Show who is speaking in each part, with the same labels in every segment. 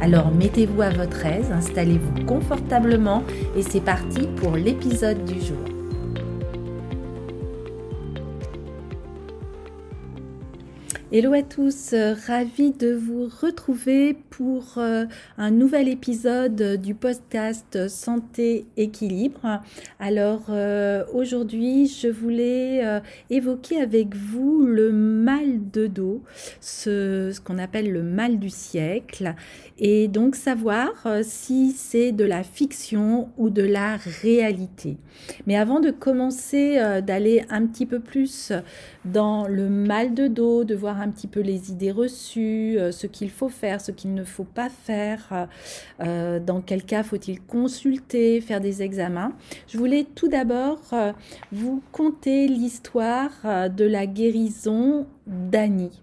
Speaker 1: Alors mettez-vous à votre aise, installez-vous confortablement et c'est parti pour l'épisode du jour. Hello à tous, euh, ravi de vous retrouver pour euh, un nouvel épisode du podcast Santé Équilibre. Alors euh, aujourd'hui, je voulais évoquer avec vous le mal de dos, ce, ce qu'on appelle le mal du siècle, et donc savoir si c'est de la fiction ou de la réalité. Mais avant de commencer d'aller un petit peu plus dans le mal de dos, de voir un petit peu les idées reçues, euh, ce qu'il faut faire, ce qu'il ne faut pas faire, euh, dans quel cas faut-il consulter, faire des examens. Je voulais tout d'abord euh, vous conter l'histoire de la guérison d'Annie.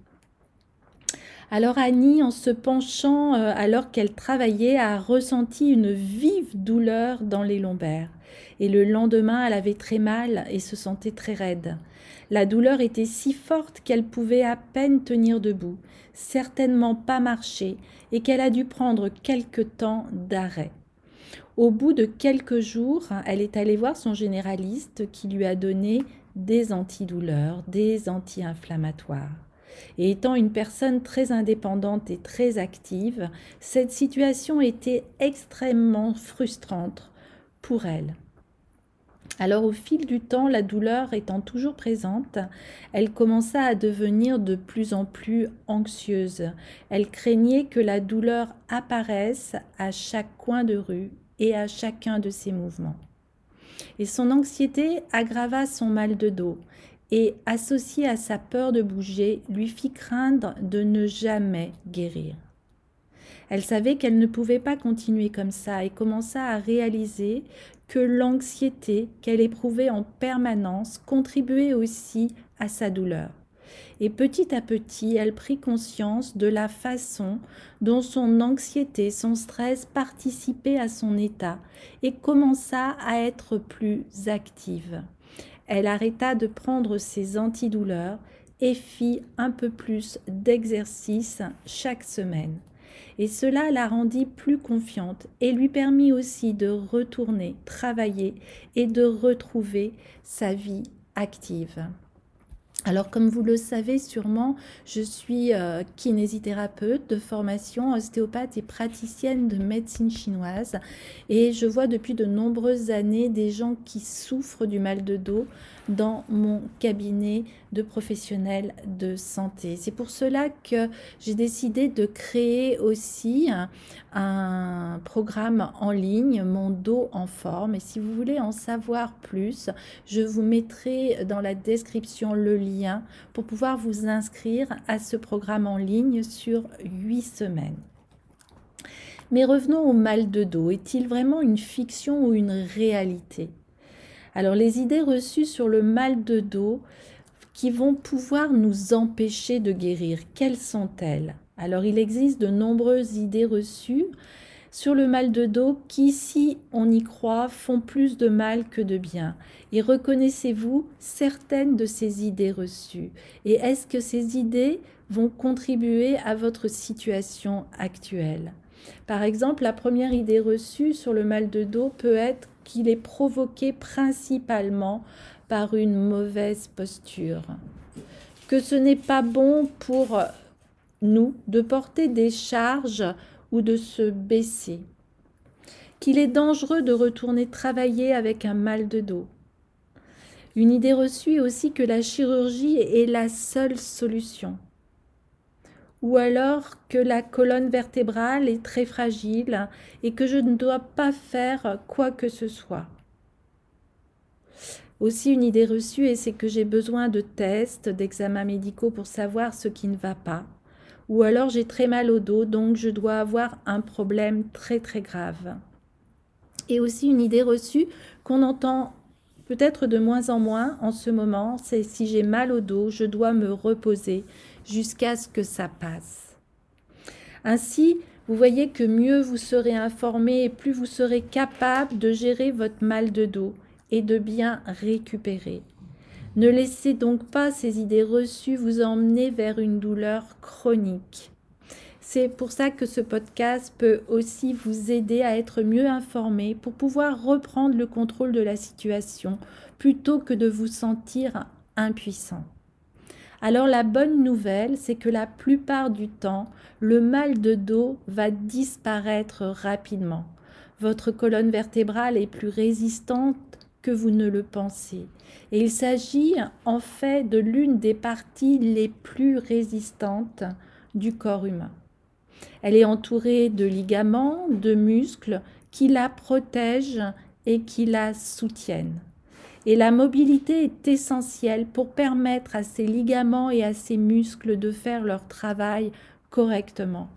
Speaker 1: Alors Annie, en se penchant alors qu'elle travaillait, a ressenti une vive douleur dans les lombaires. Et le lendemain, elle avait très mal et se sentait très raide. La douleur était si forte qu'elle pouvait à peine tenir debout, certainement pas marcher, et qu'elle a dû prendre quelque temps d'arrêt. Au bout de quelques jours, elle est allée voir son généraliste qui lui a donné des antidouleurs, des anti-inflammatoires. Et étant une personne très indépendante et très active, cette situation était extrêmement frustrante pour elle. Alors au fil du temps, la douleur étant toujours présente, elle commença à devenir de plus en plus anxieuse. Elle craignait que la douleur apparaisse à chaque coin de rue et à chacun de ses mouvements. Et son anxiété aggrava son mal de dos et, associée à sa peur de bouger, lui fit craindre de ne jamais guérir. Elle savait qu'elle ne pouvait pas continuer comme ça et commença à réaliser que l'anxiété qu'elle éprouvait en permanence contribuait aussi à sa douleur. Et petit à petit, elle prit conscience de la façon dont son anxiété, son stress participaient à son état et commença à être plus active. Elle arrêta de prendre ses antidouleurs et fit un peu plus d'exercice chaque semaine et cela la rendit plus confiante et lui permit aussi de retourner travailler et de retrouver sa vie active. Alors comme vous le savez sûrement, je suis euh, kinésithérapeute de formation, ostéopathe et praticienne de médecine chinoise et je vois depuis de nombreuses années des gens qui souffrent du mal de dos dans mon cabinet de professionnels de santé. C'est pour cela que j'ai décidé de créer aussi un, programme en ligne, Mon dos en forme. Et si vous voulez en savoir plus, je vous mettrai dans la description le lien pour pouvoir vous inscrire à ce programme en ligne sur huit semaines. Mais revenons au mal de dos. Est-il vraiment une fiction ou une réalité? Alors les idées reçues sur le mal de dos qui vont pouvoir nous empêcher de guérir, quelles sont-elles? Alors il existe de nombreuses idées reçues sur le mal de dos qui, si on y croit, font plus de mal que de bien. Et reconnaissez-vous certaines de ces idées reçues Et est-ce que ces idées vont contribuer à votre situation actuelle? Par exemple, la première idée reçue sur le mal de dos peut être qu'il est provoqué principalement par une mauvaise posture. Que ce n'est pas bon pour nous de porter des charges ou de se baisser. Qu'il est dangereux de retourner travailler avec un mal de dos. Une idée reçue aussi que la chirurgie est la seule solution ou alors que la colonne vertébrale est très fragile et que je ne dois pas faire quoi que ce soit. Aussi une idée reçue et c'est que j'ai besoin de tests, d'examens médicaux pour savoir ce qui ne va pas. Ou alors j'ai très mal au dos donc je dois avoir un problème très très grave. Et aussi une idée reçue qu'on entend peut-être de moins en moins en ce moment, c'est si j'ai mal au dos, je dois me reposer jusqu'à ce que ça passe. Ainsi, vous voyez que mieux vous serez informé et plus vous serez capable de gérer votre mal de dos et de bien récupérer. Ne laissez donc pas ces idées reçues vous emmener vers une douleur chronique. C'est pour ça que ce podcast peut aussi vous aider à être mieux informé pour pouvoir reprendre le contrôle de la situation plutôt que de vous sentir impuissant. Alors la bonne nouvelle, c'est que la plupart du temps, le mal de dos va disparaître rapidement. Votre colonne vertébrale est plus résistante que vous ne le pensez. Et il s'agit en fait de l'une des parties les plus résistantes du corps humain. Elle est entourée de ligaments, de muscles qui la protègent et qui la soutiennent. Et la mobilité est essentielle pour permettre à ces ligaments et à ces muscles de faire leur travail correctement.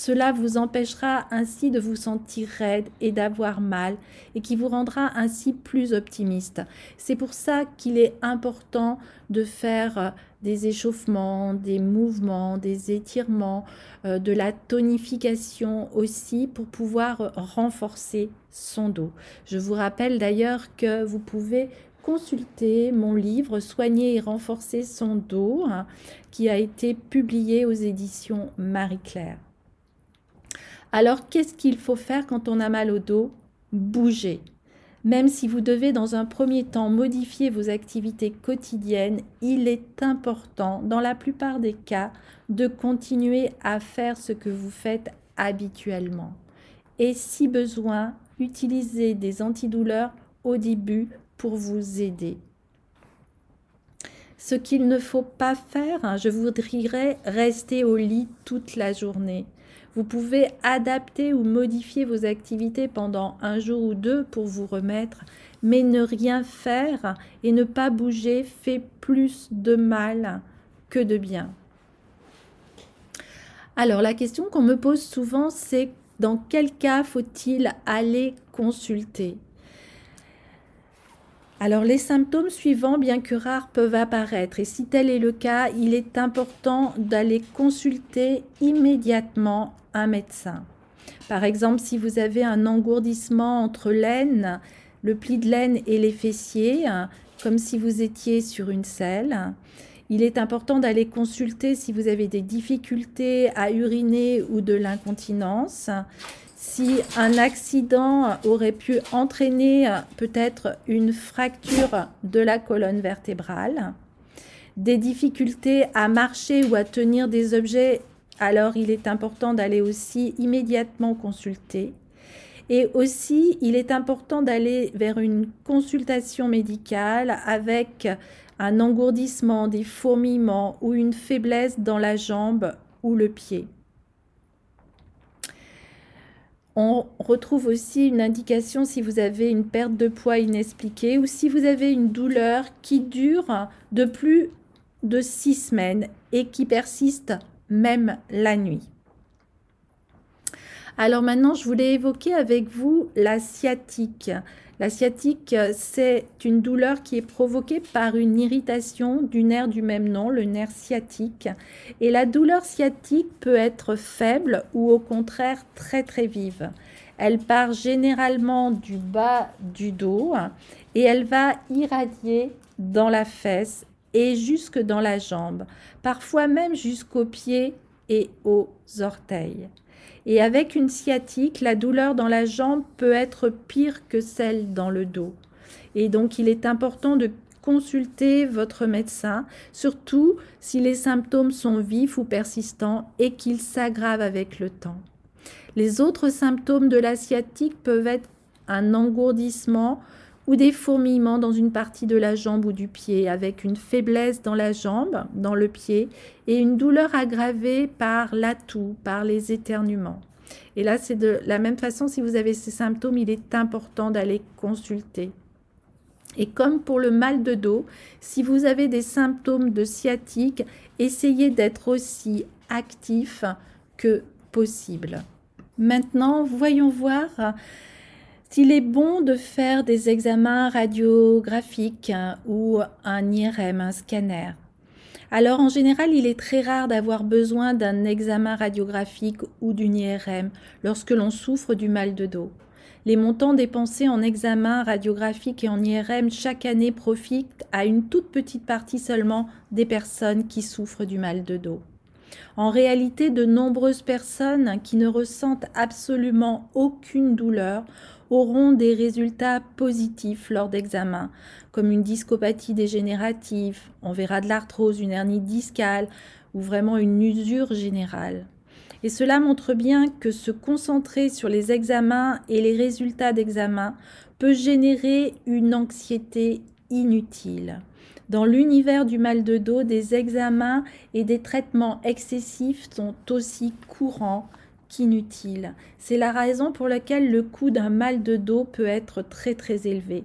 Speaker 1: Cela vous empêchera ainsi de vous sentir raide et d'avoir mal et qui vous rendra ainsi plus optimiste. C'est pour ça qu'il est important de faire des échauffements, des mouvements, des étirements, euh, de la tonification aussi pour pouvoir renforcer son dos. Je vous rappelle d'ailleurs que vous pouvez consulter mon livre Soigner et renforcer son dos hein, qui a été publié aux éditions Marie-Claire. Alors qu'est-ce qu'il faut faire quand on a mal au dos? Bouger. Même si vous devez dans un premier temps modifier vos activités quotidiennes, il est important, dans la plupart des cas, de continuer à faire ce que vous faites habituellement. Et si besoin, utilisez des antidouleurs au début pour vous aider. Ce qu'il ne faut pas faire, hein, je voudrais rester au lit toute la journée. Vous pouvez adapter ou modifier vos activités pendant un jour ou deux pour vous remettre, mais ne rien faire et ne pas bouger fait plus de mal que de bien. Alors la question qu'on me pose souvent, c'est dans quel cas faut-il aller consulter? Alors les symptômes suivants, bien que rares, peuvent apparaître et si tel est le cas, il est important d'aller consulter immédiatement un médecin. Par exemple, si vous avez un engourdissement entre l'aine, le pli de l'aine et les fessiers, comme si vous étiez sur une selle, il est important d'aller consulter si vous avez des difficultés à uriner ou de l'incontinence, si un accident aurait pu entraîner peut-être une fracture de la colonne vertébrale, des difficultés à marcher ou à tenir des objets, alors il est important d'aller aussi immédiatement consulter. Et aussi, il est important d'aller vers une consultation médicale avec un engourdissement, des fourmillements ou une faiblesse dans la jambe ou le pied. On retrouve aussi une indication si vous avez une perte de poids inexpliquée ou si vous avez une douleur qui dure de plus de six semaines et qui persiste même la nuit. Alors maintenant, je voulais évoquer avec vous la sciatique. La sciatique, c'est une douleur qui est provoquée par une irritation du nerf du même nom, le nerf sciatique. Et la douleur sciatique peut être faible ou au contraire très très vive. Elle part généralement du bas du dos et elle va irradier dans la fesse et jusque dans la jambe, parfois même jusqu'aux pieds et aux orteils. Et avec une sciatique, la douleur dans la jambe peut être pire que celle dans le dos. Et donc, il est important de consulter votre médecin, surtout si les symptômes sont vifs ou persistants et qu'ils s'aggravent avec le temps. Les autres symptômes de la sciatique peuvent être un engourdissement ou des fourmillements dans une partie de la jambe ou du pied, avec une faiblesse dans la jambe, dans le pied, et une douleur aggravée par l'atout, par les éternuements. Et là, c'est de la même façon, si vous avez ces symptômes, il est important d'aller consulter. Et comme pour le mal de dos, si vous avez des symptômes de sciatique, essayez d'être aussi actif que possible. Maintenant, voyons voir S'il est bon de faire des examens radiographiques hein, ou un IRM, un scanner, alors en général, il est très rare d'avoir besoin d'un examen radiographique ou d'une IRM lorsque l'on souffre du mal de dos. Les montants dépensés en examen radiographique et en IRM chaque année profitent à une toute petite partie seulement des personnes qui souffrent du mal de dos. En réalité, de nombreuses personnes qui ne ressentent absolument aucune douleur auront des résultats positifs lors d'examens, comme une discopathie dégénérative, on verra de l'arthrose, une hernie discale ou vraiment une usure générale. Et cela montre bien que se concentrer sur les examens et les résultats d'examen peut générer une anxiété inutile. Dans l'univers du mal de dos, des examens et des traitements excessifs sont aussi courants qu'inutiles. C'est la raison pour laquelle le coût d'un mal de dos peut être très très élevé.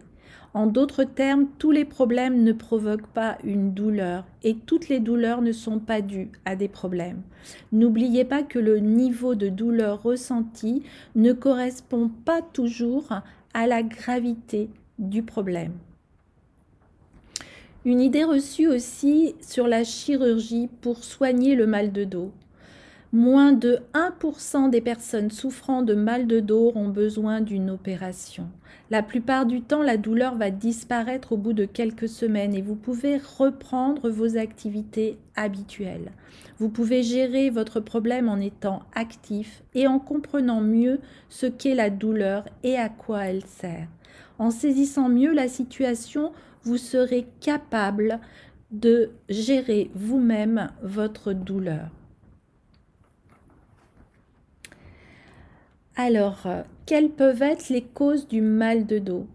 Speaker 1: En d'autres termes, tous les problèmes ne provoquent pas une douleur et toutes les douleurs ne sont pas dues à des problèmes. N'oubliez pas que le niveau de douleur ressenti ne correspond pas toujours à la gravité du problème. Une idée reçue aussi sur la chirurgie pour soigner le mal de dos. Moins de 1% des personnes souffrant de mal de dos ont besoin d'une opération. La plupart du temps, la douleur va disparaître au bout de quelques semaines et vous pouvez reprendre vos activités habituelles. Vous pouvez gérer votre problème en étant actif et en comprenant mieux ce qu'est la douleur et à quoi elle sert. En saisissant mieux la situation, vous serez capable de gérer vous-même votre douleur. Alors, euh, quelles peuvent être les causes du mal de dos?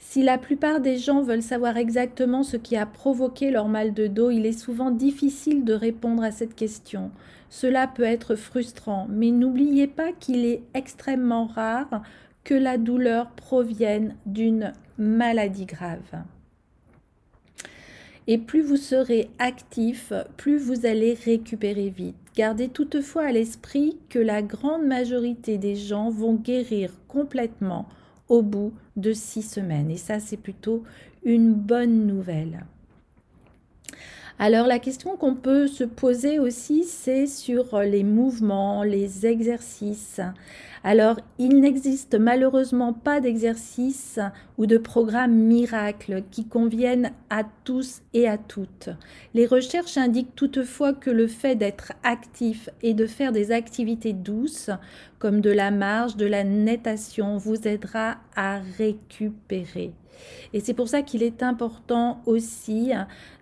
Speaker 1: Si la plupart des gens veulent savoir exactement ce qui a provoqué leur mal de dos, il est souvent difficile de répondre à cette question. Cela peut être frustrant, mais n'oubliez pas qu'il est extrêmement rare que la douleur provienne d'une maladie grave. Et plus vous serez actif, plus vous allez récupérer vite. Gardez toutefois à l'esprit que la grande majorité des gens vont guérir complètement au bout de six semaines. Et ça, c'est plutôt une bonne nouvelle. Alors la question qu'on peut se poser aussi, c'est sur les mouvements, les exercices. Alors il n'existe malheureusement pas d'exercices ou de programmes miracles qui conviennent à tous et à toutes. Les recherches indiquent toutefois que le fait d'être actif et de faire des activités douces, comme de la marche, de la natation, vous aidera à récupérer. Et c'est pour ça qu'il est important aussi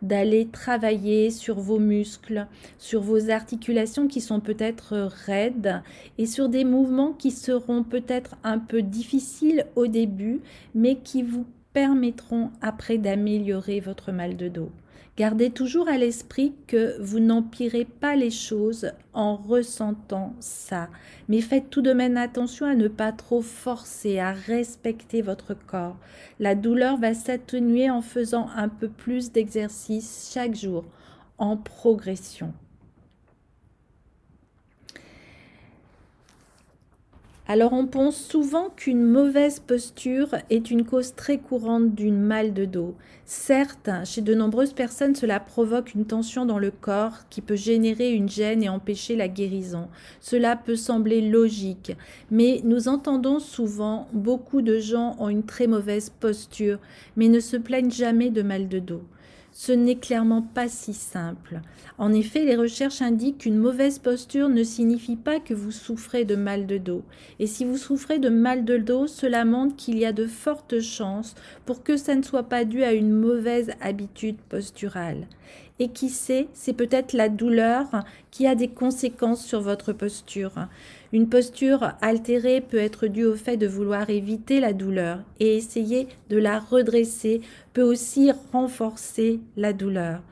Speaker 1: d'aller travailler sur vos muscles, sur vos articulations qui sont peut-être raides et sur des mouvements qui seront peut-être un peu difficiles au début, mais qui vous permettront après d'améliorer votre mal de dos. Gardez toujours à l'esprit que vous n'empirez pas les choses en ressentant ça, mais faites tout de même attention à ne pas trop forcer, à respecter votre corps. La douleur va s'atténuer en faisant un peu plus d'exercice chaque jour, en progression. Alors on pense souvent qu'une mauvaise posture est une cause très courante d'une mal de dos. Certes, chez de nombreuses personnes, cela provoque une tension dans le corps qui peut générer une gêne et empêcher la guérison. Cela peut sembler logique, mais nous entendons souvent beaucoup de gens ont une très mauvaise posture, mais ne se plaignent jamais de mal de dos ce n'est clairement pas si simple. En effet, les recherches indiquent qu'une mauvaise posture ne signifie pas que vous souffrez de mal de dos. Et si vous souffrez de mal de dos, cela montre qu'il y a de fortes chances pour que ça ne soit pas dû à une mauvaise habitude posturale. Et qui sait, c'est peut-être la douleur qui a des conséquences sur votre posture. Une posture altérée peut être due au fait de vouloir éviter la douleur et essayer de la redresser peut aussi renforcer la douleur.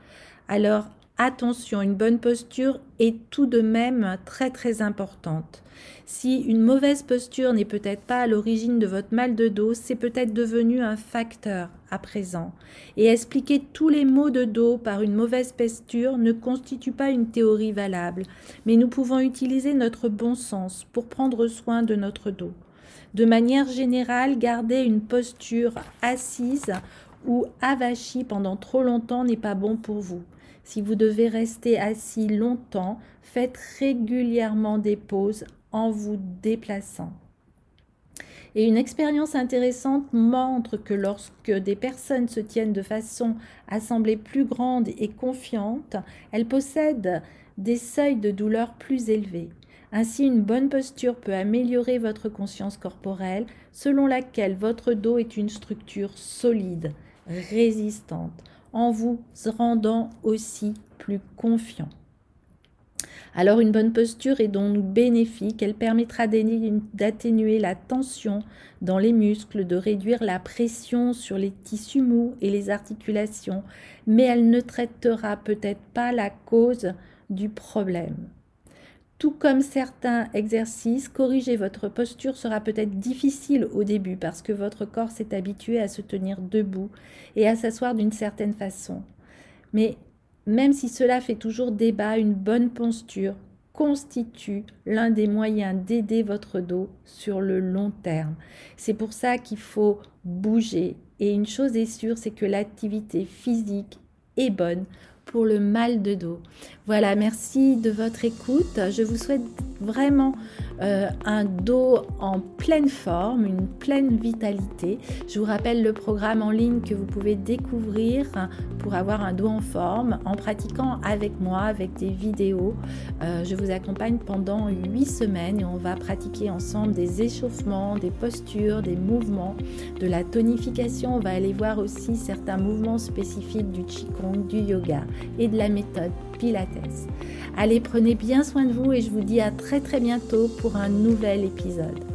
Speaker 1: Alors attention, une bonne posture est tout de même très très importante. Si une mauvaise posture n'est peut-être pas à l'origine de votre mal de dos, c'est peut-être devenu un facteur à présent. Et expliquer tous les maux de dos par une mauvaise posture ne constitue pas une théorie valable, mais nous pouvons utiliser notre bon sens pour prendre soin de notre dos. De manière générale, garder une posture assise ou avachie pendant trop longtemps n'est pas bon pour vous. Si vous devez rester assis longtemps, faites régulièrement des pauses en vous déplaçant. Et une expérience intéressante montre que lorsque des personnes se tiennent de façon à sembler plus grande et confiante, elles possèdent des seuils de douleur plus élevés. Ainsi, une bonne posture peut améliorer votre conscience corporelle, selon laquelle votre dos est une structure solide, résistante, en vous rendant aussi plus confiant. Alors une bonne posture est donc bénéfique, elle permettra d'atténuer la tension dans les muscles, de réduire la pression sur les tissus mous et les articulations, mais elle ne traitera peut-être pas la cause du problème. Tout comme certains exercices, corriger votre posture sera peut-être difficile au début parce que votre corps s'est habitué à se tenir debout et à s'asseoir d'une certaine façon. Mais même si cela fait toujours débat, une bonne posture constitue l'un des moyens d'aider votre dos sur le long terme. C'est pour ça qu'il faut bouger. Et une chose est sûre, c'est que l'activité physique est bonne pour le mal de dos. Voilà, merci de votre écoute. Je vous souhaite vraiment euh, un dos en pleine forme, une pleine vitalité. Je vous rappelle le programme en ligne que vous pouvez découvrir pour avoir un dos en forme en pratiquant avec moi, avec des vidéos. Euh, je vous accompagne pendant 8 semaines et on va pratiquer ensemble des échauffements, des postures, des mouvements, de la tonification. On va aller voir aussi certains mouvements spécifiques du Qigong, du yoga et de la méthode Pilates. Allez, prenez bien soin de vous et je vous dis à très très bientôt pour un nouvel épisode.